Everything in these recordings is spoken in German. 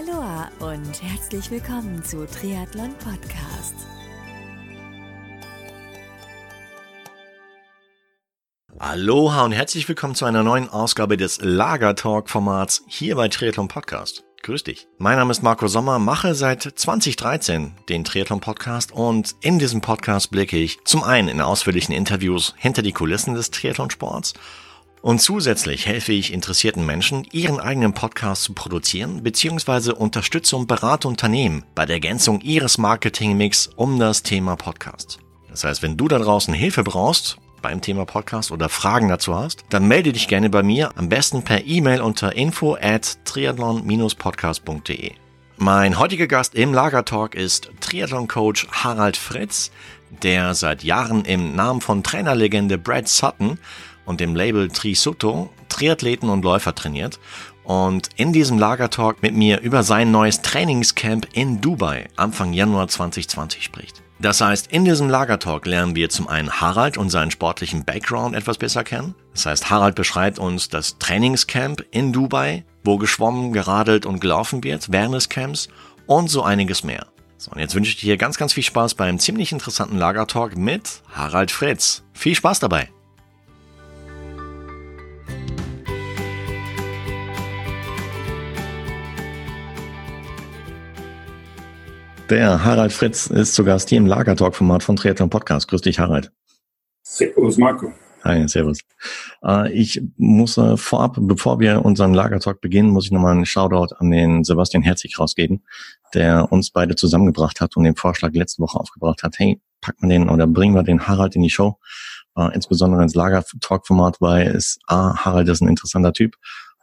Aloha und herzlich willkommen zu Triathlon Podcast. Aloha und herzlich willkommen zu einer neuen Ausgabe des Lagertalk-Formats hier bei Triathlon Podcast. Grüß dich. Mein Name ist Marco Sommer, mache seit 2013 den Triathlon Podcast und in diesem Podcast blicke ich zum einen in ausführlichen Interviews hinter die Kulissen des Triathlonsports und zusätzlich helfe ich interessierten Menschen, ihren eigenen Podcast zu produzieren bzw. unterstütze und berate Unternehmen bei der Ergänzung ihres Marketingmix um das Thema Podcast. Das heißt, wenn du da draußen Hilfe brauchst, beim Thema Podcast oder Fragen dazu hast, dann melde dich gerne bei mir, am besten per E-Mail unter info at triathlon-podcast.de. Mein heutiger Gast im Lagertalk ist Triathlon-Coach Harald Fritz, der seit Jahren im Namen von Trainerlegende Brad Sutton und dem Label Trisuto Triathleten und Läufer trainiert und in diesem Lagertalk mit mir über sein neues Trainingscamp in Dubai Anfang Januar 2020 spricht. Das heißt, in diesem Lagertalk lernen wir zum einen Harald und seinen sportlichen Background etwas besser kennen. Das heißt, Harald beschreibt uns das Trainingscamp in Dubai, wo geschwommen, geradelt und gelaufen wird während des Camps und so einiges mehr. So, und jetzt wünsche ich dir ganz, ganz viel Spaß beim ziemlich interessanten Lagertalk mit Harald Fritz. Viel Spaß dabei! Der Harald Fritz ist zu Gast hier im Lagertalk-Format von Triathlon Podcast. Grüß dich, Harald. Servus, Marco. Hi, servus. Äh, ich muss äh, vorab, bevor wir unseren Lagertalk beginnen, muss ich nochmal einen Shoutout an den Sebastian Herzig rausgeben, der uns beide zusammengebracht hat und den Vorschlag letzte Woche aufgebracht hat. Hey, packen wir den oder bringen wir den Harald in die Show, äh, insbesondere ins Lagertalk-Format, weil es A, Harald ist ein interessanter Typ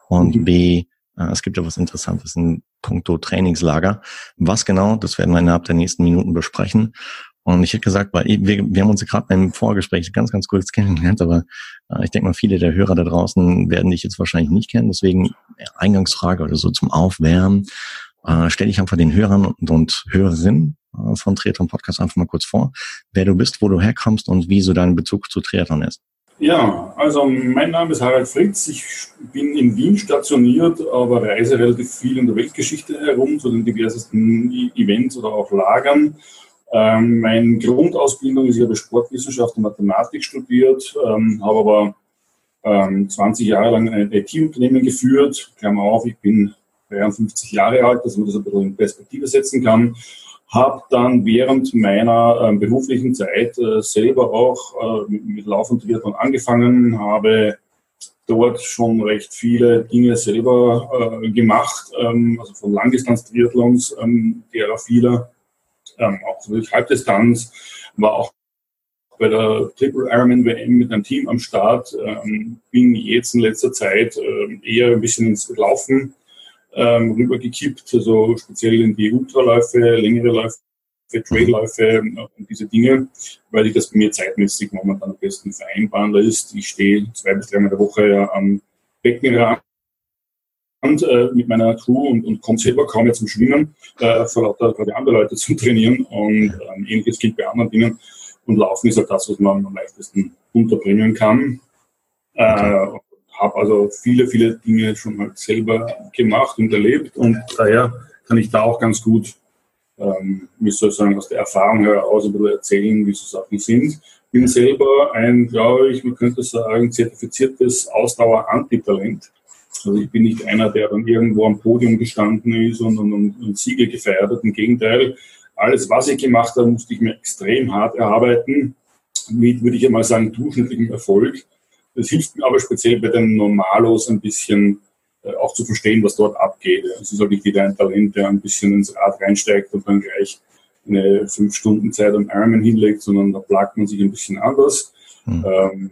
und mhm. B, es gibt ja was Interessantes in puncto Trainingslager. Was genau, das werden wir innerhalb der nächsten Minuten besprechen. Und ich hätte gesagt, weil wir, wir haben uns gerade beim Vorgespräch ganz, ganz kurz kennengelernt, aber äh, ich denke mal, viele der Hörer da draußen werden dich jetzt wahrscheinlich nicht kennen. Deswegen Eingangsfrage oder so zum Aufwärmen. Äh, stell dich einfach den Hörern und, und Hörerinnen äh, von Triathlon Podcast einfach mal kurz vor, wer du bist, wo du herkommst und wie so dein Bezug zu Triathlon ist. Ja, also mein Name ist Harald Fritz. Ich bin in Wien stationiert, aber reise relativ viel in der Weltgeschichte herum zu den diversesten Events oder auch Lagern. Ähm, meine Grundausbildung ist, ich habe Sportwissenschaft und Mathematik studiert, ähm, habe aber ähm, 20 Jahre lang ein IT-Unternehmen geführt. Klammer auf, ich bin 53 Jahre alt, dass man das ein bisschen in Perspektive setzen kann habe dann während meiner äh, beruflichen Zeit äh, selber auch äh, mit Lauf und Triathlon angefangen, habe dort schon recht viele Dinge selber äh, gemacht, ähm, also von Langdistanz-Triathlons, ähm, derer vieler, ähm, auch durch Halbdistanz, war auch bei der Triple Ironman WM mit einem Team am Start, ähm, bin jetzt in letzter Zeit äh, eher ein bisschen ins Laufen ähm, rübergekippt, also speziell in die Ultraläufe, längere Läufe, Trailläufe äh, und diese Dinge, weil ich das bei mir zeitmäßig momentan am besten vereinbaren lässt. Ich stehe zwei bis dreimal der Woche ja am Beckenrand äh, mit meiner Crew und, und komme selber kaum mehr zum Schwimmen, äh, vor lauter gerade andere Leute zu trainieren und ähm, ähnliches gilt bei anderen Dingen. Und Laufen ist halt das, was man am leichtesten unterbringen kann. Äh, habe also viele, viele Dinge schon mal selber gemacht und erlebt und daher kann ich da auch ganz gut, ähm, wie soll ich sagen, aus der Erfahrung heraus ein bisschen erzählen, wie so Sachen sind. Bin selber ein, glaube ich, man könnte sagen, zertifiziertes Ausdauer-Antitalent. Also ich bin nicht einer, der dann irgendwo am Podium gestanden ist und, und, und, und Siege gefeiert hat. Im Gegenteil, alles, was ich gemacht habe, musste ich mir extrem hart erarbeiten, mit, würde ich einmal sagen, durchschnittlichem Erfolg. Das hilft mir aber speziell bei den Normalos ein bisschen äh, auch zu verstehen, was dort abgeht. Es ist halt nicht jeder ein Talent, der ein bisschen ins Rad reinsteigt und dann gleich eine fünf Stunden Zeit am Ironman hinlegt, sondern da plagt man sich ein bisschen anders. Mhm. Ähm,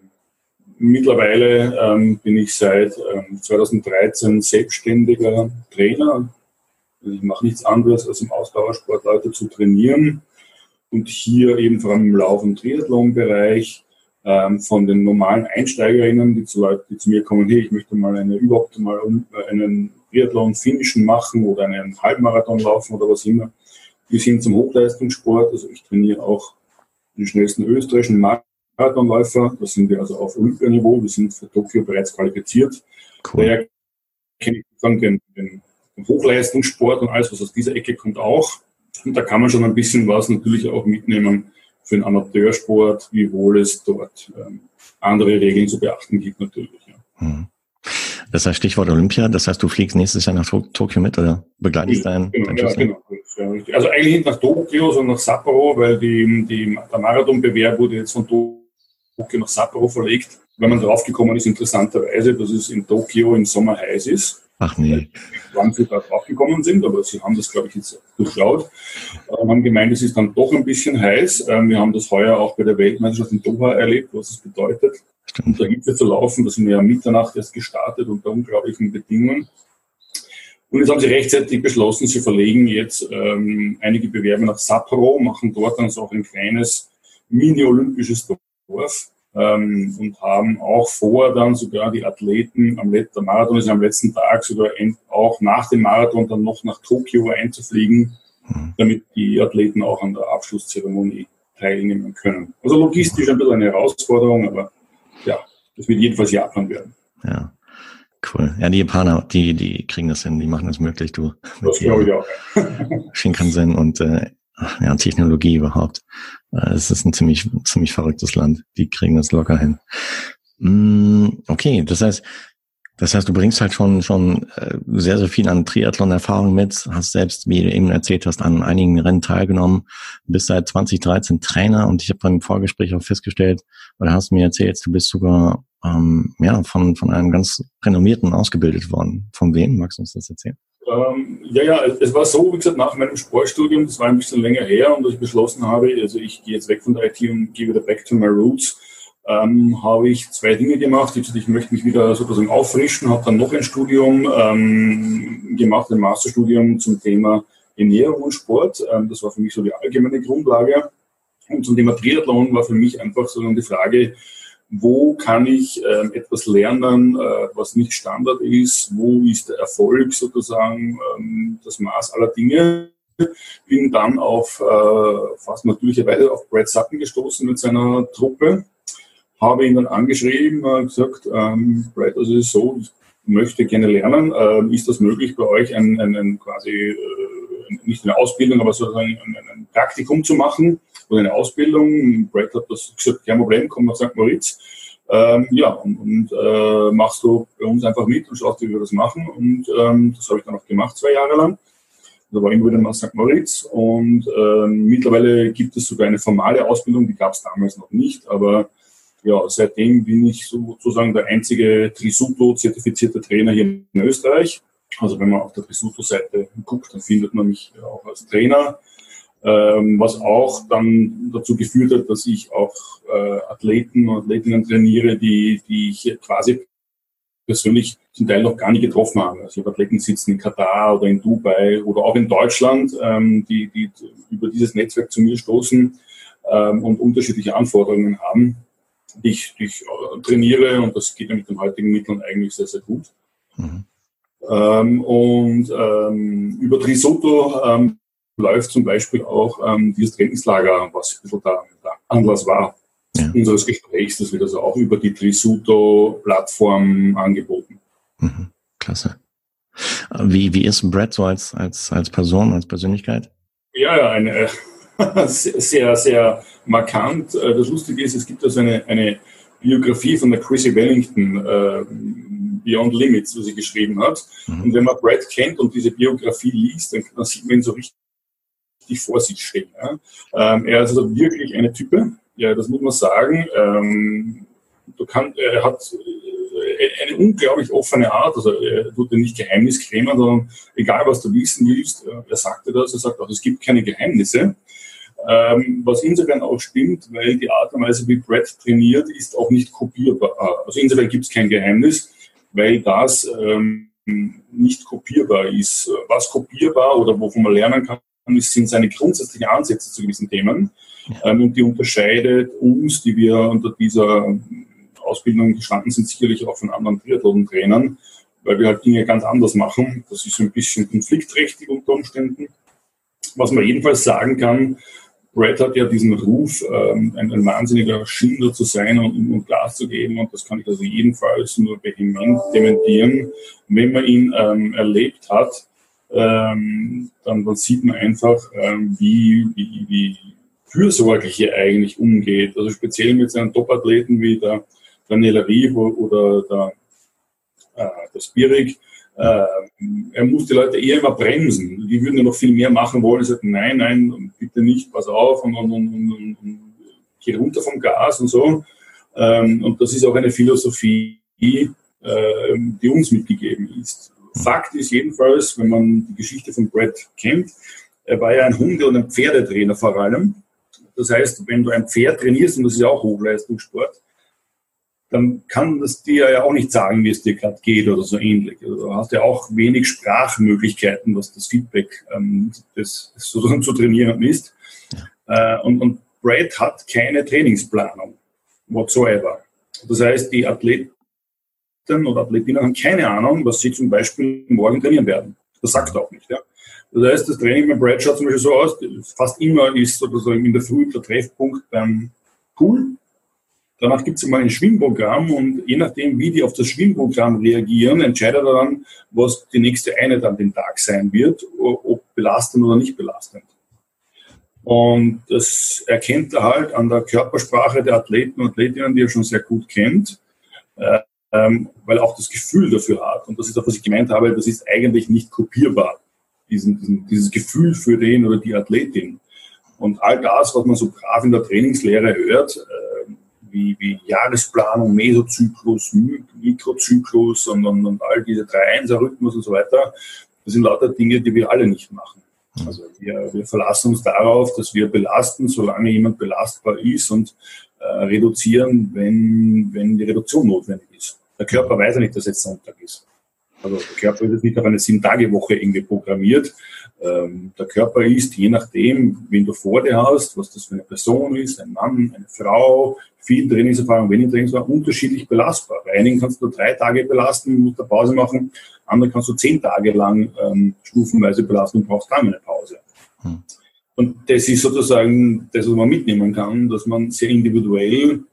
mittlerweile ähm, bin ich seit ähm, 2013 selbstständiger Trainer. Also ich mache nichts anderes, als im Ausdauersport Leute zu trainieren und hier eben vor allem im Lauf- und Triathlon-Bereich ähm, von den normalen Einsteigerinnen, die zu, die zu mir kommen, hey, ich möchte mal eine überhaupt mal einen Triathlon finnischen machen oder einen Halbmarathon laufen oder was immer, bis hin zum Hochleistungssport. Also ich trainiere auch den schnellsten österreichischen Marathonläufer. Da sind wir also auf Olympianiveau. Wir sind für Tokio bereits qualifiziert. Cool. Daher kenne ich dann den, den Hochleistungssport und alles, was aus dieser Ecke kommt, auch. Und da kann man schon ein bisschen was natürlich auch mitnehmen für den Amateursport, wiewohl es dort ähm, andere Regeln zu beachten gibt natürlich. Ja. Mhm. Das heißt Stichwort Olympia, das heißt, du fliegst nächstes Jahr nach Tokio mit oder begleitest deinen genau, dein ja, genau. Also eigentlich nicht nach Tokio, sondern nach Sapporo, weil die, die, der Marathonbewerb wurde jetzt von Tokio nach Sapporo verlegt. Wenn man draufgekommen ist, interessanterweise, dass es in Tokio im Sommer heiß ist. Ach nee. Wann sie da draufgekommen sind, aber sie haben das, glaube ich, jetzt durchschaut. Ähm, haben gemeint, es ist dann doch ein bisschen heiß. Ähm, wir haben das heuer auch bei der Weltmeisterschaft in Doha erlebt, was es bedeutet, Stimmt. unter Hitze zu laufen. Da sind wir ja Mitternacht erst gestartet unter unglaublichen Bedingungen. Und jetzt haben sie rechtzeitig beschlossen, sie verlegen jetzt ähm, einige Bewerber nach Sapporo, machen dort dann so auch ein kleines mini-olympisches Dorf ähm, und haben auch vor, dann sogar die Athleten am der Marathon ist am letzten Tag sogar auch nach dem Marathon dann noch nach Tokio einzufliegen, mhm. damit die Athleten auch an der Abschlusszeremonie teilnehmen können. Also logistisch ein bisschen eine Herausforderung, aber ja, das wird jedenfalls Japan werden. Ja. Cool. Ja, die Japaner, die, die kriegen das hin, die machen das möglich, du. Das glaube ich auch. Shinkansen und äh, ja, Technologie überhaupt. Äh, es ist ein ziemlich, ziemlich verrücktes Land. Die kriegen das locker hin. Mm, okay, das heißt, das heißt, du bringst halt schon schon äh, sehr, sehr viel an Triathlon-Erfahrung mit, hast selbst, wie du eben erzählt hast, an einigen Rennen teilgenommen, bist seit 2013 Trainer und ich habe beim Vorgespräch auch festgestellt, oder hast mir erzählt, du bist sogar ähm, ja, von, von einem ganz renommierten ausgebildet worden. Von wem? Magst du uns das erzählen? Ja, ja, es war so, wie gesagt, nach meinem Sportstudium, das war ein bisschen länger her und ich beschlossen habe, also ich gehe jetzt weg von der IT und gehe wieder back to my roots, ähm, habe ich zwei Dinge gemacht. Ich, ich möchte mich wieder sozusagen auffrischen, habe dann noch ein Studium ähm, gemacht, ein Masterstudium zum Thema Ernährung und Sport. Ähm, das war für mich so die allgemeine Grundlage. Und zum Thema Triathlon war für mich einfach so die Frage, wo kann ich äh, etwas lernen, äh, was nicht Standard ist, wo ist der Erfolg sozusagen, ähm, das Maß aller Dinge. Bin dann auf äh, fast natürlicherweise auf Brad Sutton gestoßen mit seiner Truppe, habe ihn dann angeschrieben, äh, gesagt, ähm, Brad, also so, ich möchte gerne lernen, äh, ist das möglich bei euch ein, ein quasi äh, nicht eine Ausbildung, aber sozusagen ein, ein Praktikum zu machen? Oder eine Ausbildung. Brad hat das gesagt, kein Problem, komm nach St. Moritz. Ähm, ja, und, und äh, machst du bei uns einfach mit und schaust, wie wir das machen. Und ähm, das habe ich dann auch gemacht, zwei Jahre lang. Da war immer wieder nach St. Moritz. Und ähm, mittlerweile gibt es sogar eine formale Ausbildung, die gab es damals noch nicht. Aber ja, seitdem bin ich sozusagen der einzige Trisuto-zertifizierte Trainer hier in Österreich. Also wenn man auf der Trisuto-Seite guckt, dann findet man mich auch als Trainer ähm, was auch dann dazu geführt hat, dass ich auch äh, Athleten und Athletinnen trainiere, die, die ich quasi persönlich zum Teil noch gar nicht getroffen habe. Also ich habe Athleten sitzen in Katar oder in Dubai oder auch in Deutschland, ähm, die, die über dieses Netzwerk zu mir stoßen ähm, und unterschiedliche Anforderungen haben, die ich, die ich äh, trainiere und das geht ja mit den heutigen Mitteln eigentlich sehr, sehr gut. Mhm. Ähm, und ähm, über Trisotto ähm, läuft zum Beispiel auch ähm, dieses Trainingslager, was ein bisschen der, der Anlass war ja. unseres Gesprächs. Das wird also auch über die Trisuto-Plattform angeboten. Mhm. Klasse. Wie, wie ist Brett so als, als, als Person, als Persönlichkeit? Ja, ja, eine, sehr, sehr markant. Äh, das Lustige ist, es gibt also eine, eine Biografie von der Chrissy Wellington, äh, Beyond Limits, was sie geschrieben hat. Mhm. Und wenn man Brad kennt und diese Biografie liest, dann, dann sieht man ihn so richtig richtig vor sich stehen. Ja. Ähm, er ist also wirklich eine Type, ja, das muss man sagen. Ähm, kann, er hat äh, eine unglaublich offene Art, also er tut dir nicht Geheimniskrämer, sondern egal was du wissen willst, äh, er sagte das, er sagt auch, es gibt keine Geheimnisse. Ähm, was insofern auch stimmt, weil die Art und Weise, wie Brett trainiert, ist auch nicht kopierbar. Also insofern gibt es kein Geheimnis, weil das ähm, nicht kopierbar ist. Was kopierbar oder wovon man lernen kann, das sind seine grundsätzlichen Ansätze zu gewissen Themen. Ähm, und die unterscheidet uns, die wir unter dieser Ausbildung gestanden sind, sicherlich auch von anderen Triathlon-Trainern, weil wir halt Dinge ganz anders machen. Das ist ein bisschen konfliktträchtig unter Umständen. Was man jedenfalls sagen kann, Brad hat ja diesen Ruf, ähm, ein, ein, wahnsinniger Schinder zu sein und, und Gas zu geben. Und das kann ich also jedenfalls nur vehement dementieren. Wenn man ihn ähm, erlebt hat, ähm, dann, dann sieht man einfach, ähm, wie, wie, wie fürsorglich er eigentlich umgeht. Also speziell mit seinen Top-Athleten wie der Daniel Rief oder der, äh, der Spirik. Äh, er muss die Leute eher immer bremsen. Die würden ja noch viel mehr machen wollen. Er sagt, nein, nein, bitte nicht, pass auf und, und, und, und, und geh runter vom Gas und so. Ähm, und das ist auch eine Philosophie, äh, die uns mitgegeben ist. Fakt ist jedenfalls, wenn man die Geschichte von Brett kennt, er war ja ein Hunde- und ein Pferdetrainer vor allem. Das heißt, wenn du ein Pferd trainierst, und das ist ja auch Hochleistungssport, dann kann das dir ja auch nicht sagen, wie es dir gerade geht oder so ähnlich. Also du hast ja auch wenig Sprachmöglichkeiten, was das Feedback ähm, des, sozusagen zu trainieren ist. Ja. Äh, und, und Brad hat keine Trainingsplanung whatsoever. Das heißt, die Athleten oder Athletinnen haben keine Ahnung, was sie zum Beispiel morgen trainieren werden. Das sagt er auch nicht. Ja. Das heißt, das Training beim schaut zum Beispiel so aus, fast immer ist sozusagen in der Früh der Treffpunkt beim Pool. Danach gibt es immer ein Schwimmprogramm und je nachdem, wie die auf das Schwimmprogramm reagieren, entscheidet er dann, was die nächste Einheit an dem Tag sein wird, ob belastend oder nicht belastend. Und das erkennt er halt an der Körpersprache der Athleten und Athletinnen, die er schon sehr gut kennt, ähm, weil er auch das Gefühl dafür hat. Und das ist auch, was ich gemeint habe, das ist eigentlich nicht kopierbar diesen, diesen, dieses Gefühl für den oder die Athletin. Und all das, was man so brav in der Trainingslehre hört, äh, wie, wie Jahresplanung, Mesozyklus, Mikrozyklus und, und, und all diese 3-1er-Rhythmus und so weiter, das sind lauter Dinge, die wir alle nicht machen. Also wir, wir verlassen uns darauf, dass wir belasten, solange jemand belastbar ist und äh, reduzieren, wenn, wenn die Reduktion notwendig ist. Der Körper weiß ja nicht, dass jetzt Sonntag ist. Also der Körper ist nicht auf eine Sieben-Tage-Woche irgendwie programmiert. Ähm, der Körper ist, je nachdem, wen du vor dir hast, was das für eine Person ist, ein Mann, eine Frau, viel Trainingserfahrung, wenig Trainingserfahrung, unterschiedlich belastbar. Bei einigen kannst du drei Tage belasten, musst eine Pause machen, andere kannst du zehn Tage lang ähm, stufenweise belasten und brauchst dann eine Pause. Hm. Und das ist sozusagen das, was man mitnehmen kann, dass man sehr individuell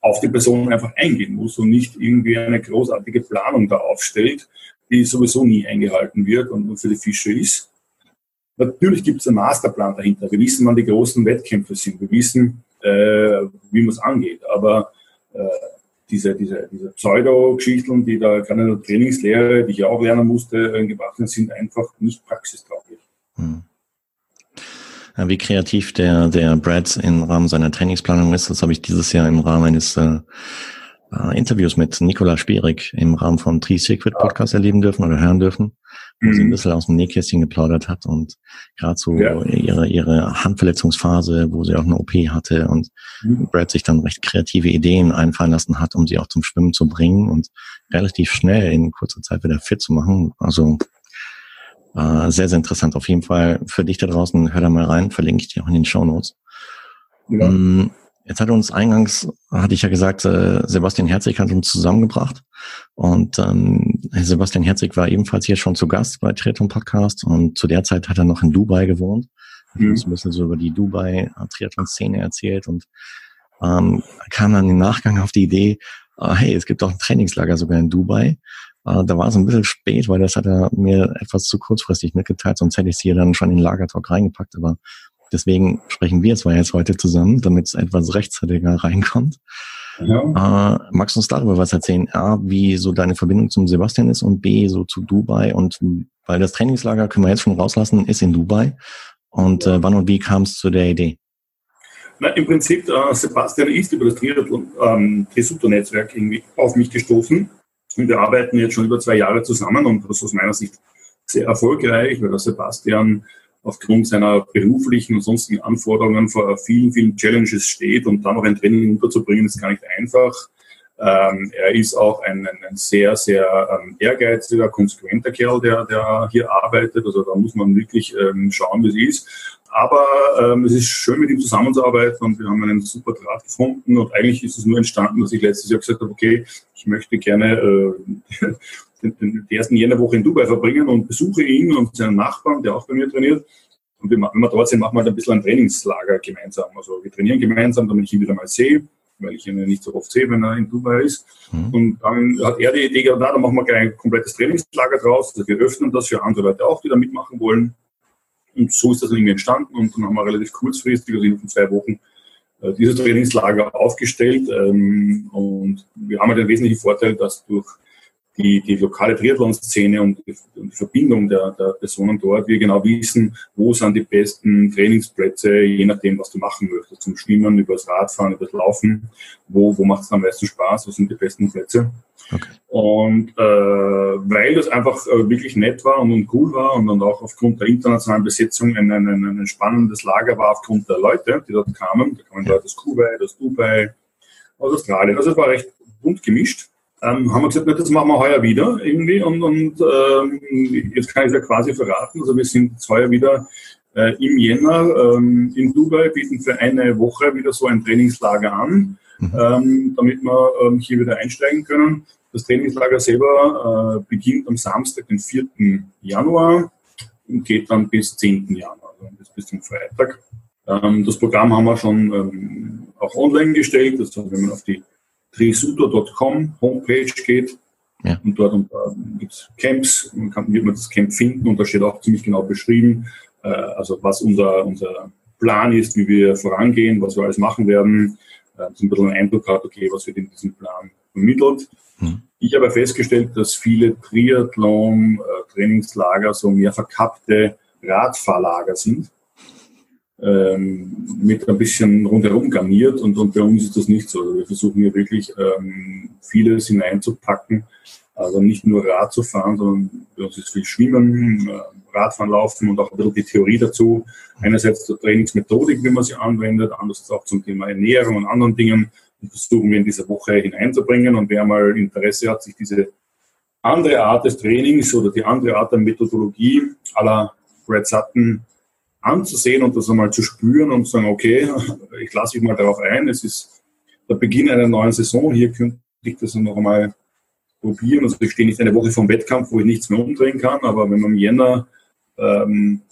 auf die Person einfach eingehen muss und nicht irgendwie eine großartige Planung da aufstellt, die sowieso nie eingehalten wird und für die Fische ist. Natürlich gibt es einen Masterplan dahinter. Wir wissen, wann die großen Wettkämpfe sind. Wir wissen, äh, wie man es angeht. Aber äh, diese, diese, diese Pseudo-Geschichten, die da gerade in der Trainingslehre, die ich auch lernen musste, äh, gebracht sind, sind einfach nicht praxistauglich. Hm wie kreativ der, der Brad im Rahmen seiner Trainingsplanung ist. Das habe ich dieses Jahr im Rahmen eines äh, äh, Interviews mit Nikola Spierig im Rahmen von Tree Secret Podcast erleben dürfen oder hören dürfen, wo mhm. sie ein bisschen aus dem Nähkästchen geplaudert hat und gerade so ja. ihre, ihre Handverletzungsphase, wo sie auch eine OP hatte und mhm. Brad sich dann recht kreative Ideen einfallen lassen hat, um sie auch zum Schwimmen zu bringen und relativ schnell in kurzer Zeit wieder fit zu machen. Also äh, sehr, sehr interessant. Auf jeden Fall für dich da draußen, hör da mal rein, verlinke ich dir auch in den Show Notes. Ja. Ähm, jetzt hat uns eingangs, hatte ich ja gesagt, äh, Sebastian Herzig hat uns zusammengebracht. Und ähm, Sebastian Herzig war ebenfalls hier schon zu Gast bei Triathlon Podcast und zu der Zeit hat er noch in Dubai gewohnt. Hat mhm. uns ein bisschen so über die Dubai Triathlon-Szene erzählt und ähm, kam dann im Nachgang auf die Idee, äh, hey, es gibt auch ein Trainingslager sogar in Dubai. Äh, da war es ein bisschen spät, weil das hat er mir etwas zu kurzfristig mitgeteilt, sonst hätte ich sie ja dann schon in den Lagertalk reingepackt. Aber deswegen sprechen wir zwar jetzt heute zusammen, damit es etwas rechtzeitiger reinkommt. Ja. Äh, magst du uns darüber was erzählen? A, wie so deine Verbindung zum Sebastian ist und B, so zu Dubai und weil das Trainingslager können wir jetzt schon rauslassen, ist in Dubai. Und äh, wann und wie kam es zu der Idee? Na, Im Prinzip, äh, Sebastian ist über das Triathlon, ähm, Netzwerk irgendwie auf mich gestoßen wir arbeiten jetzt schon über zwei Jahre zusammen und das ist aus meiner Sicht sehr erfolgreich, weil der Sebastian aufgrund seiner beruflichen und sonstigen Anforderungen vor vielen, vielen Challenges steht und dann noch ein Training unterzubringen, ist gar nicht einfach. Ähm, er ist auch ein, ein, sehr, sehr ähm, ehrgeiziger, konsequenter Kerl, der, der hier arbeitet. Also da muss man wirklich ähm, schauen, wie es ist. Aber ähm, es ist schön, mit ihm zusammenzuarbeiten und wir haben einen super Draht gefunden. Und eigentlich ist es nur entstanden, dass ich letztes Jahr gesagt habe, okay, ich möchte gerne äh, die ersten Jännerwoche in Dubai verbringen und besuche ihn und seinen Nachbarn, der auch bei mir trainiert. Und wir, wenn wir dort sind, machen wir halt ein bisschen ein Trainingslager gemeinsam. Also wir trainieren gemeinsam, damit ich ihn wieder mal sehe. Weil ich ihn ja nicht so oft sehe, wenn er in Dubai ist. Mhm. Und dann hat er die Idee gehabt, na, dann machen wir gleich ein komplettes Trainingslager draus. Also wir öffnen das für andere Leute auch, die da mitmachen wollen. Und so ist das irgendwie entstanden und dann haben wir relativ kurzfristig, also in zwei Wochen, äh, dieses Trainingslager aufgestellt. Ähm, und wir haben ja den wesentlichen Vorteil, dass durch die, die lokale Triathlon-Szene und die, die Verbindung der, der Personen dort, wir genau wissen, wo sind die besten Trainingsplätze, je nachdem, was du machen möchtest. Zum Schwimmen, übers Radfahren, übers Laufen, wo, wo macht es am meisten Spaß, wo sind die besten Plätze. Okay. Und äh, weil das einfach äh, wirklich nett war und, und cool war und, und auch aufgrund der internationalen Besetzung ein, ein, ein, ein spannendes Lager war aufgrund der Leute, die dort kamen. Da kamen Leute aus Kuwait, aus Dubai, aus Australien. Also es war recht bunt gemischt ähm, haben wir gesagt, das machen wir heuer wieder irgendwie. Und, und ähm, jetzt kann ich ja quasi verraten, also wir sind heuer wieder äh, im Jänner ähm, in Dubai, bieten für eine Woche wieder so ein Trainingslager an, mhm. ähm, damit wir ähm, hier wieder einsteigen können. Das Trainingslager selber äh, beginnt am Samstag, den 4. Januar und geht dann bis 10. Januar, also bis, bis zum Freitag. Ähm, das Programm haben wir schon auch online gestellt, das heißt, wenn man auf die trisuto.com Homepage geht ja. und dort gibt es Camps, man kann, wird man das Camp finden und da steht auch ziemlich genau beschrieben, äh, also was unser, unser Plan ist, wie wir vorangehen, was wir alles machen werden, äh, so ein bisschen einen Eindruck hat, okay, was wird in diesem Plan vermittelt. Mhm. Ich habe festgestellt, dass viele Triathlon-Trainingslager äh, so mehr verkappte Radfahrlager sind ähm, mit ein bisschen rundherum garniert und, und bei uns ist das nicht so. Also wir versuchen hier wirklich ähm, vieles hineinzupacken. Also nicht nur Rad zu fahren, sondern bei uns ist viel Schwimmen, äh, Radfahren, Laufen und auch ein bisschen die Theorie dazu. Einerseits zur Trainingsmethodik, wie man sie anwendet, andererseits auch zum Thema Ernährung und anderen Dingen. Die versuchen wir in diese Woche hineinzubringen. Und wer mal Interesse hat, sich diese andere Art des Trainings oder die andere Art der Methodologie aller Brad Sutton anzusehen und das einmal zu spüren und zu sagen, okay, ich lasse mich mal darauf ein. Es ist der Beginn einer neuen Saison. Hier könnte ich das noch einmal probieren. Also ich stehe nicht eine Woche vom Wettkampf, wo ich nichts mehr umdrehen kann, aber wenn man im Jänner ähm,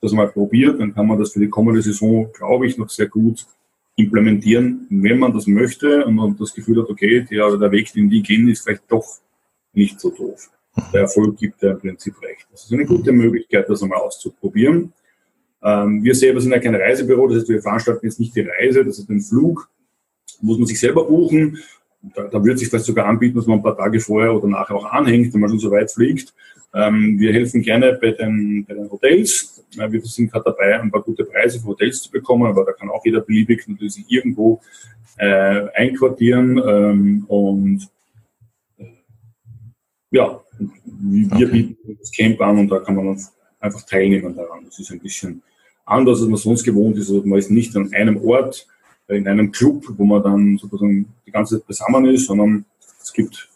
das mal probiert, dann kann man das für die kommende Saison, glaube ich, noch sehr gut implementieren, wenn man das möchte und man das Gefühl hat, okay, der, der Weg, den die gehen, ist vielleicht doch nicht so doof. Der Erfolg gibt ja im Prinzip recht. Das ist eine gute Möglichkeit, das einmal auszuprobieren. Ähm, wir selber sind ja kein Reisebüro, das heißt, wir veranstalten jetzt nicht die Reise, das ist ein Flug, muss man sich selber buchen. Da, da wird sich vielleicht sogar anbieten, dass man ein paar Tage vorher oder nachher auch anhängt, wenn man schon so weit fliegt. Ähm, wir helfen gerne bei den, bei den Hotels. Äh, wir sind gerade dabei, ein paar gute Preise für Hotels zu bekommen, aber da kann auch jeder beliebig natürlich sich irgendwo äh, einquartieren. Ähm, und äh, ja, wir okay. bieten das Camp an und da kann man einfach teilnehmen daran. Das ist ein bisschen anders, als man sonst gewohnt ist. Also man ist nicht an einem Ort, äh, in einem Club, wo man dann sozusagen die ganze Zeit zusammen ist, sondern es gibt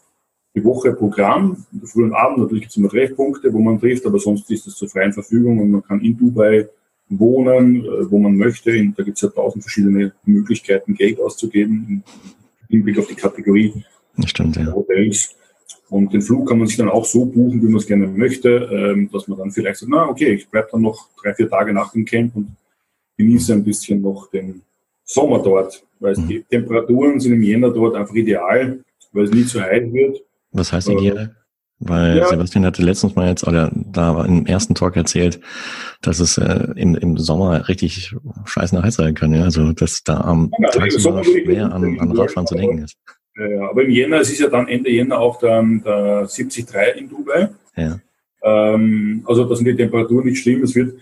die Woche Programm, in der Früh und Abend, natürlich gibt es immer Treffpunkte, wo man trifft, aber sonst ist es zur freien Verfügung und man kann in Dubai wohnen, äh, wo man möchte. Da gibt es ja tausend verschiedene Möglichkeiten, Geld auszugeben, im Hinblick auf die Kategorie Stimmt, ja. Hotels. Und den Flug kann man sich dann auch so buchen, wie man es gerne möchte, ähm, dass man dann vielleicht sagt, na okay, ich bleibe dann noch drei, vier Tage nach dem Camp und genieße ein bisschen noch den Sommer dort, weil mhm. die Temperaturen sind im Jänner dort einfach ideal, weil es nie zu heiß wird. Was heißt ideal? Äh, weil ja. Sebastian hatte letztens mal jetzt, oder da im ersten Talk erzählt, dass es äh, im, im Sommer richtig scheiße heiß sein kann. Ja? Also dass da am ja, Tag schwer an, an Radfahren zu denken ist. Ja, aber im Jänner, es ist ja dann Ende Jänner auch der, der 73 in Dubai. Ja. Ähm, also da sind die Temperaturen nicht schlimm. Es wird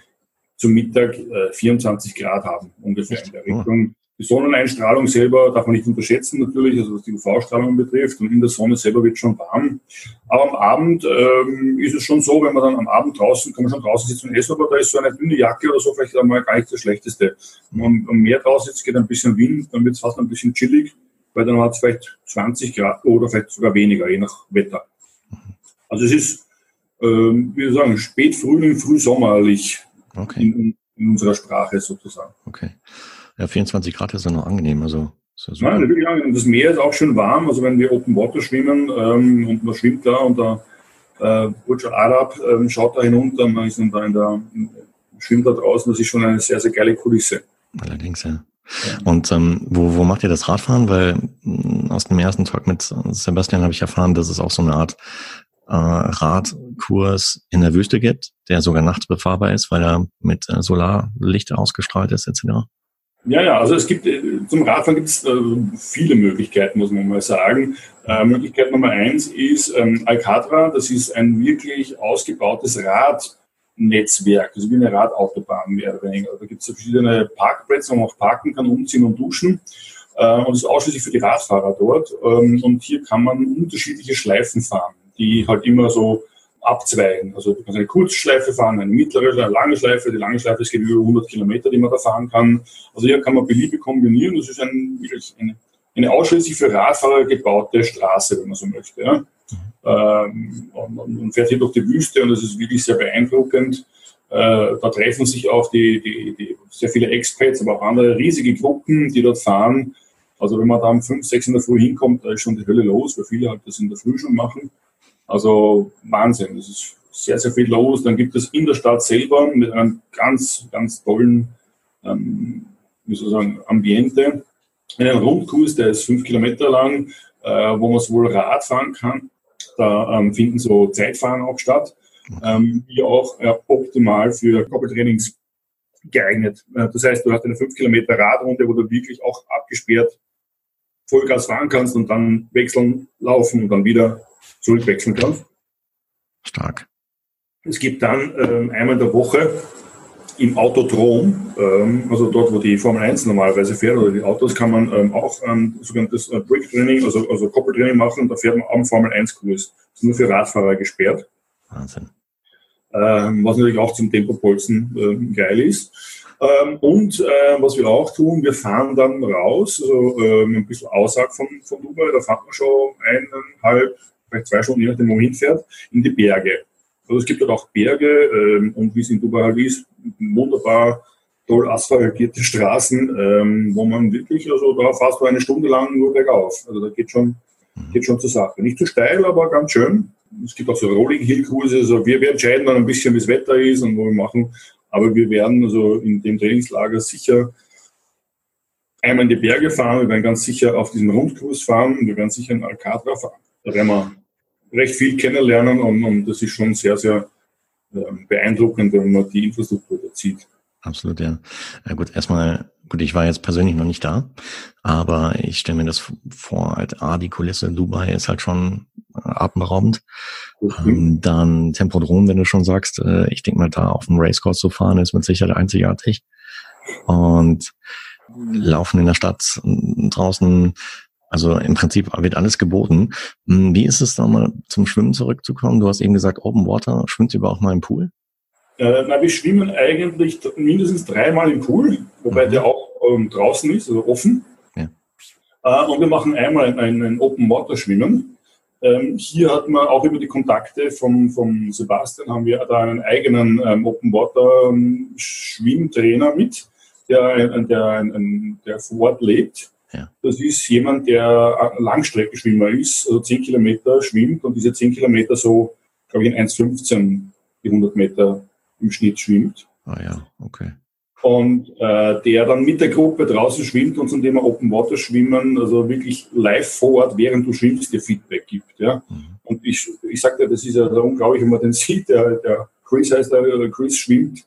zum Mittag äh, 24 Grad haben, ungefähr in der Richtung. Die Sonneneinstrahlung selber darf man nicht unterschätzen natürlich, also was die UV-Strahlung betrifft. Und in der Sonne selber wird schon warm. Aber am Abend ähm, ist es schon so, wenn man dann am Abend draußen, kann man schon draußen sitzen und essen, aber da ist so eine dünne Jacke oder so vielleicht einmal gar nicht das Schlechteste. Wenn man mehr draußen sitzt, geht ein bisschen Wind, dann wird es fast ein bisschen chillig weil dann hat es vielleicht 20 Grad oder vielleicht sogar weniger, je nach Wetter. Also es ist, ähm, wie wir sagen, Spätfrühling, frühsommerlich okay. in, in, unserer Sprache sozusagen. Okay. Ja, 24 Grad ist ja noch angenehm, also ja Nein, wirklich angenehm. Das Meer ist auch schön warm, also wenn wir Open Water schwimmen ähm, und man schwimmt da und der äh, Burj Al Arab ähm, schaut da hinunter, man ist dann da in der, schwimmt da draußen, das ist schon eine sehr, sehr geile Kulisse. Allerdings, ja. Und ähm, wo, wo macht ihr das Radfahren? Weil mh, aus dem ersten Talk mit Sebastian habe ich erfahren, dass es auch so eine Art äh, Radkurs in der Wüste gibt, der sogar nachts befahrbar ist, weil er mit äh, Solarlicht ausgestrahlt ist, etc. Ja, ja, also es gibt äh, zum Radfahren gibt es äh, viele Möglichkeiten, muss man mal sagen. Äh, Möglichkeit Nummer eins ist ähm, Alcatra, das ist ein wirklich ausgebautes Radnetzwerk, also wie eine Radautobahn mehr oder weniger. Da gibt es verschiedene Parkplätze, wo man auch parken kann, umziehen und duschen. Äh, und das ist ausschließlich für die Radfahrer dort. Ähm, und hier kann man unterschiedliche Schleifen fahren, die halt immer so abzweigen. Also du kannst eine Kurzschleife fahren, eine mittlere, eine lange Schleife. Die lange Schleife ist über 100 Kilometer, die man da fahren kann. Also hier kann man beliebig kombinieren. Das ist ein, wirklich eine, eine ausschließlich für Radfahrer gebaute Straße, wenn man so möchte. Ja. Ähm, und, und fährt hier durch die Wüste und das ist wirklich sehr beeindruckend. Äh, da treffen sich auch die, die, die sehr viele Expats, aber auch andere riesige Gruppen, die dort fahren. Also wenn man da um 5, 6 in der Früh hinkommt, da ist schon die Hölle los, weil viele halt das in der Früh schon machen. Also Wahnsinn, es ist sehr, sehr viel los. Dann gibt es in der Stadt selber mit einem ganz, ganz tollen, ähm, wie soll ich sagen, Ambiente einen Rundkurs, der ist fünf Kilometer lang, äh, wo man sowohl Rad fahren kann, da ähm, finden so Zeitfahren auch statt, ähm, wie auch äh, optimal für Koppeltrainings geeignet. Äh, das heißt, du hast eine fünf Kilometer Radrunde, wo du wirklich auch abgesperrt Vollgas fahren kannst und dann wechseln, laufen und dann wieder zurückwechseln kannst. Stark. Es gibt dann ähm, einmal in der Woche im Autodrom, ähm, also dort, wo die Formel 1 normalerweise fährt, oder die Autos, kann man ähm, auch ein sogenanntes äh, Brick-Training, also, also Koppeltraining machen. Da fährt man am Formel 1-Kurs. Das ist nur für Radfahrer gesperrt. Wahnsinn. Ähm, was natürlich auch zum Tempopolzen ähm, geil ist. Ähm, und äh, was wir auch tun, wir fahren dann raus, also ähm, ein bisschen außerhalb von, von Dubai, da fahren wir schon eineinhalb, vielleicht zwei Stunden, je nachdem, wo man hinfährt, in die Berge. Also es gibt dort auch Berge ähm, und wie es in Dubai halt ist, wunderbar toll asphaltierte Straßen, ähm, wo man wirklich, also da fast so eine Stunde lang nur bergauf. Also da geht schon, geht schon zur Sache. Nicht zu steil, aber ganz schön. Es gibt auch so Rolling Hill Kurse. Also wir, wir entscheiden dann ein bisschen, wie das Wetter ist und wo wir machen. Aber wir werden also in dem Trainingslager sicher einmal in die Berge fahren. Wir werden ganz sicher auf diesen Rundkurs fahren. Wir werden sicher in Alcatra fahren. Da werden wir recht viel kennenlernen und, und das ist schon sehr, sehr äh, beeindruckend, wenn man die Infrastruktur da zieht. Absolut, ja. ja. Gut, erstmal, gut, ich war jetzt persönlich noch nicht da, aber ich stelle mir das vor, halt, ah, die Kulisse in Dubai ist halt schon äh, atemberaubend. Mhm. Ähm, dann Tempodrom, wenn du schon sagst, äh, ich denke mal, da auf dem Racecourse zu fahren, ist mit Sicherheit einzigartig. Und laufen in der Stadt draußen also im Prinzip wird alles geboten. Hm, wie ist es da mal zum Schwimmen zurückzukommen? Du hast eben gesagt, Open Water. Schwimmt ihr überhaupt mal im Pool? Äh, na, wir schwimmen eigentlich mindestens dreimal im Pool, wobei mhm. der auch ähm, draußen ist, also offen. Ja. Äh, und wir machen einmal ein, ein, ein Open Water Schwimmen. Ähm, hier hat man auch über die Kontakte vom, vom Sebastian haben wir da einen eigenen ähm, Open Water ähm, Schwimmtrainer mit, der, der, der, der vor Ort lebt ja. Das ist jemand, der Langstreckenschwimmer ist, also 10 Kilometer schwimmt und diese 10 Kilometer so, glaube ich, in 1,15 die 100 Meter im Schnitt schwimmt. Ah ja, okay. Und äh, der dann mit der Gruppe draußen schwimmt und zum Thema Open Water Schwimmen, also wirklich live vor Ort, während du schwimmst, dir Feedback gibt. Ja? Mhm. Und ich, ich sagte, das ist ja unglaublich, wenn man den sieht, der, der Chris heißt der, der Chris schwimmt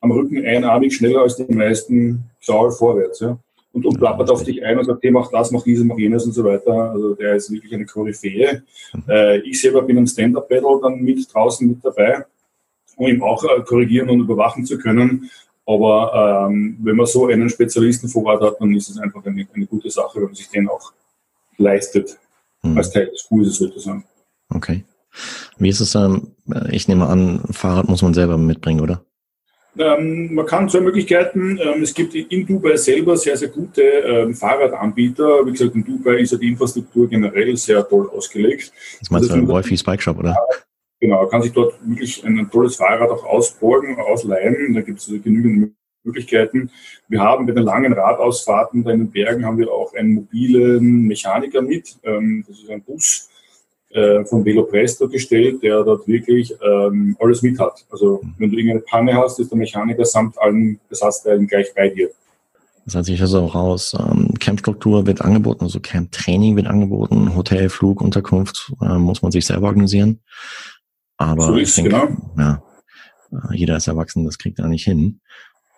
am Rücken einarmig schneller als die meisten Kraul vorwärts. Ja? Und, und plappert auf dich ein und sagt, hey, mach das, mach dieses, mach jenes und so weiter. Also der ist wirklich eine Koryphäe. Mhm. Äh, ich selber bin am Stand-Up-Battle dann mit draußen mit dabei, um ihm auch äh, korrigieren und überwachen zu können. Aber ähm, wenn man so einen Spezialisten vor Ort hat, dann ist es einfach eine, eine gute Sache, wenn man sich den auch leistet, mhm. als Teil des Kurses sozusagen. Okay. Wie ist es dann? Ich nehme an, Fahrrad muss man selber mitbringen, oder? Ähm, man kann zwei Möglichkeiten. Ähm, es gibt in Dubai selber sehr, sehr gute ähm, Fahrradanbieter. Wie gesagt, in Dubai ist ja die Infrastruktur generell sehr toll ausgelegt. Das meinst also, du Wolfis Bike Shop, oder? Genau, kann sich dort wirklich ein tolles Fahrrad auch ausborgen, ausleihen. Da gibt es also genügend Möglichkeiten. Wir haben bei den langen Radausfahrten in den Bergen haben wir auch einen mobilen Mechaniker mit. Ähm, das ist ein Bus, äh, von Velo Presto gestellt, der dort wirklich ähm, alles mit hat. Also wenn du irgendeine Panne hast, ist der Mechaniker samt allen Besatzteilen gleich bei dir. Das heißt, ich höre so raus, ähm, Campstruktur wird angeboten, also Camp-Training wird angeboten, Hotel, Flug, Unterkunft äh, muss man sich selber organisieren. Aber So ich denke, genau. ja, äh, jeder ist erwachsen, das kriegt er nicht hin.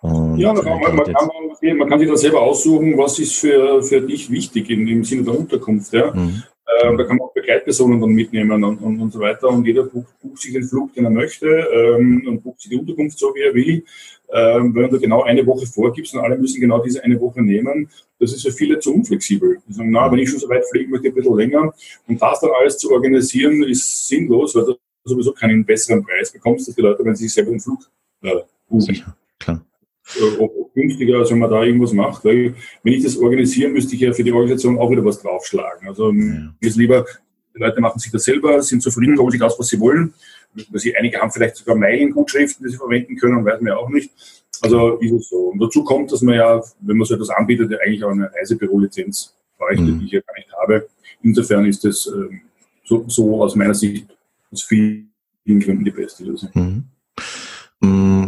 Und, Ja, man kann, man, kann, man kann sich da selber aussuchen, was ist für, für dich wichtig im, im Sinne der Unterkunft. Ja? Mhm. Äh, da kann man auch Begleitpersonen dann mitnehmen und, und, und so weiter. Und jeder bucht, bucht sich den Flug, den er möchte ähm, und bucht sich die Unterkunft so, wie er will. Ähm, wenn du genau eine Woche vorgibst und alle müssen genau diese eine Woche nehmen, das ist für viele zu unflexibel. Die sagen, na, wenn ich schon so weit fliegen möchte, ein bisschen länger. Und das dann alles zu organisieren, ist sinnlos, weil du sowieso keinen besseren Preis bekommst, dass die Leute, wenn sie sich selber den Flug äh, buchen Sicher, klar. Äh, günstiger, als wenn man da irgendwas macht. Weil wenn ich das organisiere, müsste ich ja für die Organisation auch wieder was draufschlagen. Also Ja. mir ist lieber, die Leute machen sich das selber, sind zufrieden, holen sich aus, was sie wollen. Sie, einige haben vielleicht sogar Meilengutschriften, die sie verwenden können, weiß man ja auch nicht. Also ist es so. Und dazu kommt, dass man ja, wenn man so etwas anbietet, ja eigentlich auch eine Reisebürolizenz bräuchte, Mhm. die ich ja gar nicht habe. Insofern ist das ähm, so, so aus meiner Sicht aus vielen Gründen die beste Lösung. Mhm. Mm,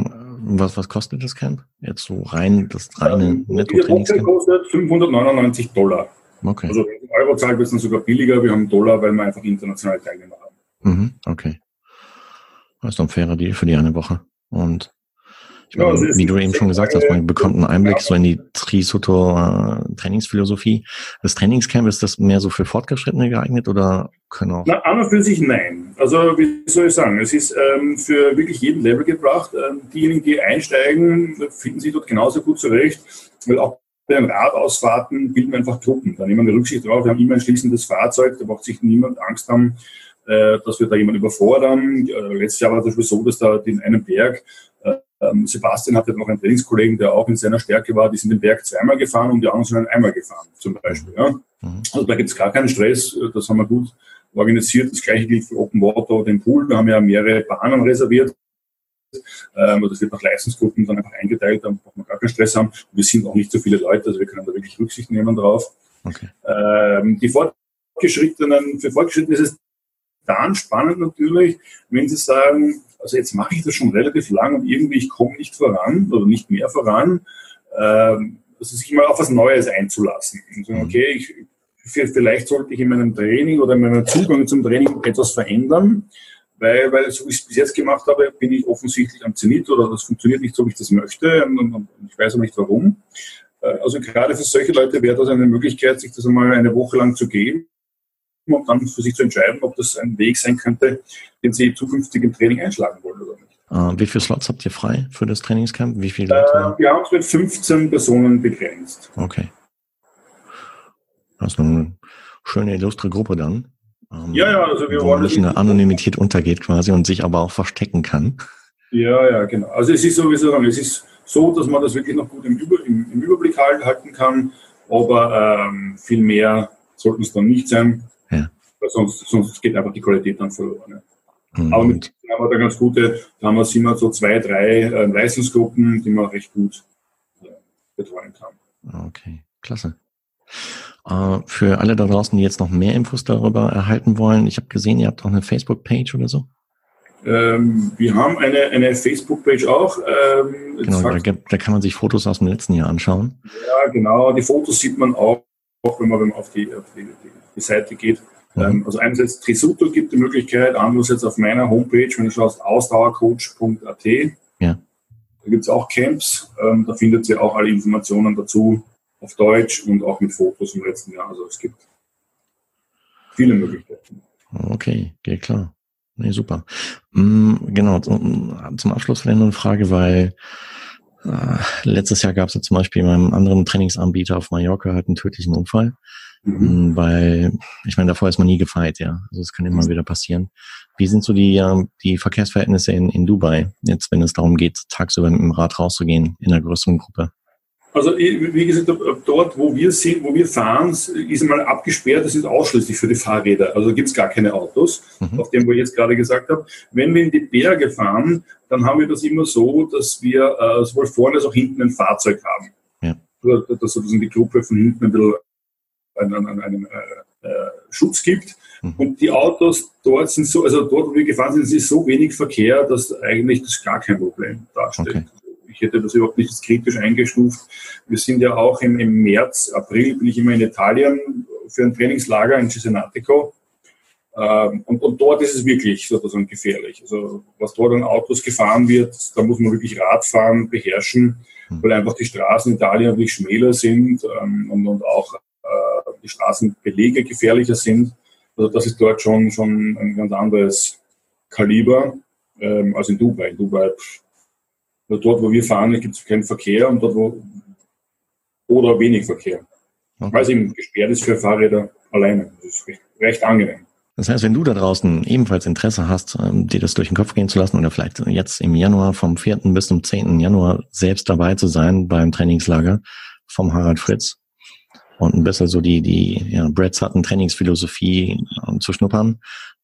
Was, was kostet das Camp? Jetzt so rein, das reine Ähm, Diese Woche Netto-Trainingscamp? kostet 599 Dollar. Okay. Also wenn Euro zahlt, wird es dann sogar billiger. Wir haben Dollar, weil wir einfach internationale Teilnehmer haben. Mhm, okay. Das ist ein fairer Deal für die eine Woche. Und ich Ja, meine, also wie du eben schon gesagt hast, man bekommt einen Einblick so in die Trisuto äh, Trainingsphilosophie. Das Trainingscamp, ist das mehr so für Fortgeschrittene geeignet oder können auch? Na, an und für sich nein. Also wie soll ich sagen, es ist ähm, für wirklich jeden Level gebracht. Ähm, diejenigen, die einsteigen, finden sich dort genauso gut zurecht, weil auch bei den Radausfahrten bilden wir einfach Gruppen. Da nehmen wir Rücksicht drauf. Wir haben immer ein schließendes Fahrzeug, da braucht sich niemand Angst haben, äh, dass wir da jemanden überfordern. Äh, letztes Jahr war das Beispiel so, dass da den einen Berg äh, ähm, Sebastian hatte noch einen Trainingskollegen, der auch in seiner Stärke war, die sind den Berg zweimal gefahren und die anderen sind einmal gefahren, zum Beispiel. Ja. Mhm. Also da gibt es gar keinen Stress, das haben wir gut organisiert. Das gleiche gilt für Open Water oder den Pool. Da haben wir ja mehrere Bahnen reserviert. Ähm, das wird nach Leistungsgruppen dann einfach eingeteilt, da braucht man gar keinen Stress haben. Und wir sind auch nicht so viele Leute, also wir können da wirklich Rücksicht nehmen drauf. Okay. Ähm, die Fortgeschrittenen, für Fortgeschrittene ist es dann spannend natürlich, wenn sie sagen, also jetzt mache ich das schon relativ lang und irgendwie ich komme nicht voran oder nicht mehr voran, ähm, also sich mal auf was Neues einzulassen. Und sagen, Mhm. okay, ich, vielleicht sollte ich in meinem Training oder in meinem Zugang zum Training etwas verändern, weil, weil so wie ich es bis jetzt gemacht habe, bin ich offensichtlich am Zenit oder das funktioniert nicht so, wie ich das möchte und, und, und ich weiß auch nicht warum. Äh, Also gerade für solche Leute wäre das eine Möglichkeit, sich das einmal eine Woche lang zu geben und dann für sich zu entscheiden, ob das ein Weg sein könnte, den sie zukünftig im Training einschlagen wollen oder nicht. Äh, wie viele Slots habt ihr frei für das Trainingscamp? Wie viele Äh, Leute? wir haben es mit 15 Personen begrenzt. Okay. Das ist eine schöne, illustre Gruppe dann. Ähm, Ja, ja, also wir wo wollen bisschen eine Anonymität untergeht quasi und sich aber auch verstecken kann. Ja, ja, genau. Also es ist sowieso, es ist so, dass man das wirklich noch gut im, Über, im, im Überblick halt, halten kann, aber ähm, viel mehr sollten es dann nicht sein, Ja. weil sonst, sonst geht einfach die Qualität dann verloren. Ja. Mhm. Aber mit haben wir da ganz gute, da haben wir immer so zwei, drei äh, Leistungsgruppen, die man recht gut äh, betreuen kann. Okay, klasse. Äh, für alle da draußen, die jetzt noch mehr Infos darüber erhalten wollen, ich habe gesehen, ihr habt auch eine Facebook-Page oder so. Ähm, wir haben eine, eine Facebook-Page auch. Ähm, Genau, da, da kann man sich Fotos aus dem letzten Jahr anschauen. ja, genau. Die Fotos sieht man auch, auch wenn man, wenn man auf, die, auf die, die, die Seite geht. Mhm. Ähm, also einerseits Trisuto gibt die Möglichkeit, andererseits auf meiner Homepage, wenn du schaust, ausdauercoach.at. Ja. Da gibt es auch Camps. Ähm, da findet ihr auch alle Informationen dazu auf Deutsch und auch mit Fotos im letzten Jahr. Also es gibt viele Möglichkeiten. Okay, geht klar. Nee, super. Mm, genau, zum, zum Abschluss vielleicht noch eine Frage, weil äh, letztes Jahr gab es ja zum Beispiel bei einem anderen Trainingsanbieter auf Mallorca halt einen tödlichen Unfall, Mhm. mm, weil, ich meine, davor ist man nie gefeit, ja. Also es kann immer wieder passieren. Wie sind so die, ähm, die Verkehrsverhältnisse in, in Dubai, jetzt wenn es darum geht, tagsüber mit dem Rad rauszugehen in einer größeren Gruppe? Also wie gesagt, dort, wo wir sind, wo wir fahren, ist einmal abgesperrt, das ist ausschließlich für die Fahrräder. Also gibt es gar keine Autos, Mhm. auf dem, wo ich jetzt gerade gesagt habe. Wenn wir in die Berge fahren, dann haben wir das immer so, dass wir äh, sowohl vorne als auch hinten ein Fahrzeug haben. Ja. Also, Dass sozusagen die Gruppe von hinten ein bisschen einen, einen, einen äh, äh, Schutz gibt. Mhm. Und die Autos dort sind so, also dort, wo wir gefahren sind, ist so wenig Verkehr, dass eigentlich das gar kein Problem darstellt. Okay. Ich hätte das überhaupt nicht als kritisch eingestuft. Wir sind ja auch im, im März, April bin ich immer in Italien für ein Trainingslager in Cesenatico. Ähm, und, und dort ist es wirklich sozusagen gefährlich. Also was dort an Autos gefahren wird, da muss man wirklich Radfahren beherrschen, hm. weil einfach die Straßen in Italien wirklich schmäler sind ähm, und, und auch äh, die Straßenbelege gefährlicher sind. Also das ist dort schon, schon ein ganz anderes Kaliber ähm, als in Dubai. In Dubai, also dort, wo wir fahren, gibt es keinen Verkehr und dort, wo oder wenig Verkehr. Okay. Weil es eben gesperrt ist für Fahrräder alleine. Das ist recht, recht angenehm. Das heißt, wenn du da draußen ebenfalls Interesse hast, ähm, dir das durch den Kopf gehen zu lassen oder vielleicht jetzt im Januar vom 4. bis zum 10. Januar selbst dabei zu sein beim Trainingslager vom Harald Fritz und ein bisschen so die, die ja, Brad Sutton Trainingsphilosophie um, zu schnuppern,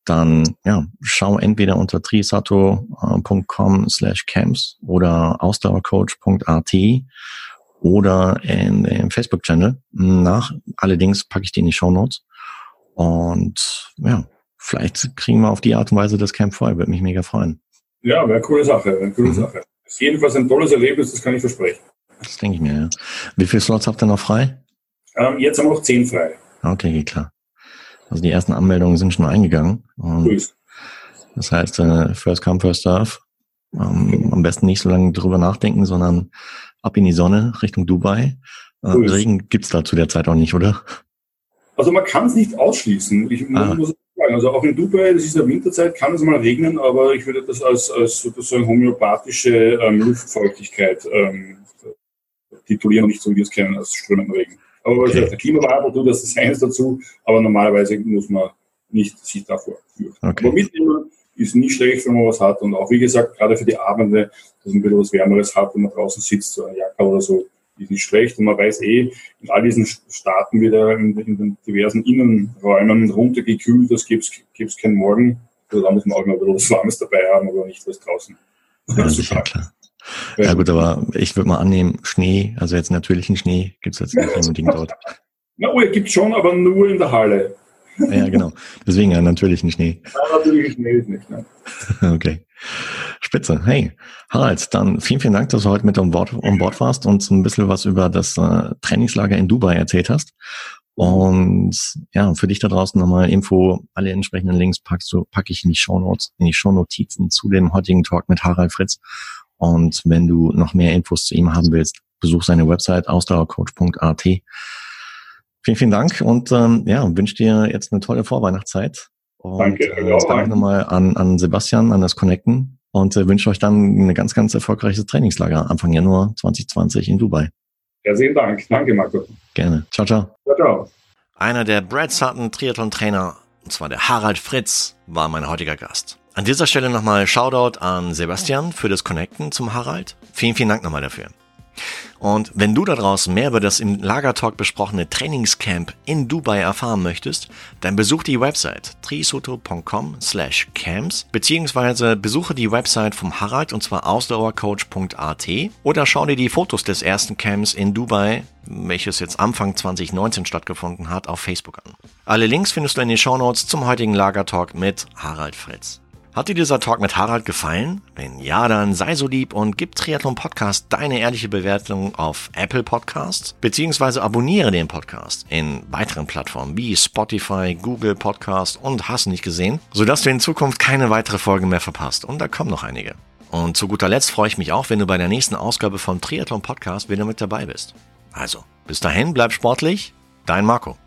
dann ja, schau entweder unter trisato.com slash camps oder ausdauercoach.at oder in dem Facebook-Channel nach. Allerdings packe ich die in die Show Notes. Und ja, vielleicht kriegen wir auf die Art und Weise das Camp voll. Würde mich mega freuen. Ja, wäre eine coole Sache. Eine coole mhm. Sache. Ist jedenfalls ein tolles Erlebnis, das kann ich versprechen. Das denke ich mir, ja. Wie viele Slots habt ihr noch frei? Ähm, jetzt haben wir noch zehn frei. Okay, klar. Also die ersten Anmeldungen sind schon eingegangen. Und das heißt, äh, first come, first serve. Ähm, am besten nicht so lange drüber nachdenken, sondern ab in die Sonne Richtung Dubai. Äh, Regen gibt's da zu der Zeit auch nicht, oder? Also man kann es nicht ausschließen. Ich ah. muss sagen, also auch in Dubai, das ist ja Winterzeit, kann es mal regnen, aber ich würde das als, als sozusagen homöopathische ähm, Luftfeuchtigkeit ähm, titulieren nicht so, wie wir es kennen, als strömenden Regen. Aber okay. der Klimawandel tut das eines dazu, aber normalerweise muss man nicht sich davor fürchten. Okay. Aber mitnehmen ist nicht schlecht, wenn man was hat und auch, wie gesagt, gerade für die Abende, dass man ein bisschen was Wärmeres hat, wenn man draußen sitzt, so eine Jacke oder so, ist nicht schlecht. Und man weiß eh, in all diesen Staaten wird er in, in, den diversen Innenräumen runtergekühlt, das gibt es keinen Morgen. Also da muss man auch mal ein bisschen was Warmes dabei haben, aber nicht was draußen. Ja, sicher, klar. Ja gut, aber ich würde mal annehmen, Schnee, also jetzt natürlichen Schnee, gibt es jetzt nicht unbedingt dort. Na, oh, gibt schon, aber nur in der Halle. Ja, genau. Deswegen ja natürlichen Schnee. Ja, natürlichen Schnee ist nicht, ne? Okay. Spitze. Hey, Harald, dann vielen, vielen Dank, dass du heute mit an Bord, an Bord warst und ein bisschen was über das äh, Trainingslager in Dubai erzählt hast. Und ja, für dich da draußen nochmal Info, alle entsprechenden Links packst du, packe ich in die Shownotes, in die Shownotizen zu dem heutigen Talk mit Harald Fritz. Und wenn du noch mehr Infos zu ihm haben willst, besuch seine Website ausdauercoach.at. Vielen, vielen Dank und ähm, ja, wünsche dir jetzt eine tolle Vorweihnachtszeit. Und, danke. Äh, jetzt danke nochmal an, an Sebastian, an das Connecten und äh, wünsche euch dann ein ganz, ganz erfolgreiches Trainingslager Anfang Januar 2020 in Dubai. Herzlichen Dank. Danke, Marco. Gerne. Ciao, ciao. Ciao, ciao. Einer der Brad Sutton Triathlon-Trainer, und zwar der Harald Fritz, war mein heutiger Gast. An dieser Stelle nochmal Shoutout an Sebastian für das Connecten zum Harald. Vielen, vielen Dank nochmal dafür. Und wenn du da draußen mehr über das im Lagertalk besprochene Trainingscamp in Dubai erfahren möchtest, dann besuch die Website trisoto.com slash camps beziehungsweise besuche die Website vom Harald und zwar ausdauercoach.at oder schau dir die Fotos des ersten Camps in Dubai, welches jetzt Anfang 2019 stattgefunden hat, auf Facebook an. Alle Links findest du in den Shownotes zum heutigen Lagertalk mit Harald Fritz. Hat dir dieser Talk mit Harald gefallen? Wenn ja, dann sei so lieb und gib Triathlon Podcast deine ehrliche Bewertung auf Apple Podcasts, beziehungsweise abonniere den Podcast in weiteren Plattformen wie Spotify, Google Podcast und hast nicht gesehen, sodass du in Zukunft keine weitere Folge mehr verpasst. Und da kommen noch einige. Und zu guter Letzt freue ich mich auch, wenn du bei der nächsten Ausgabe vom Triathlon Podcast wieder mit dabei bist. Also, bis dahin, bleib sportlich, dein Marco.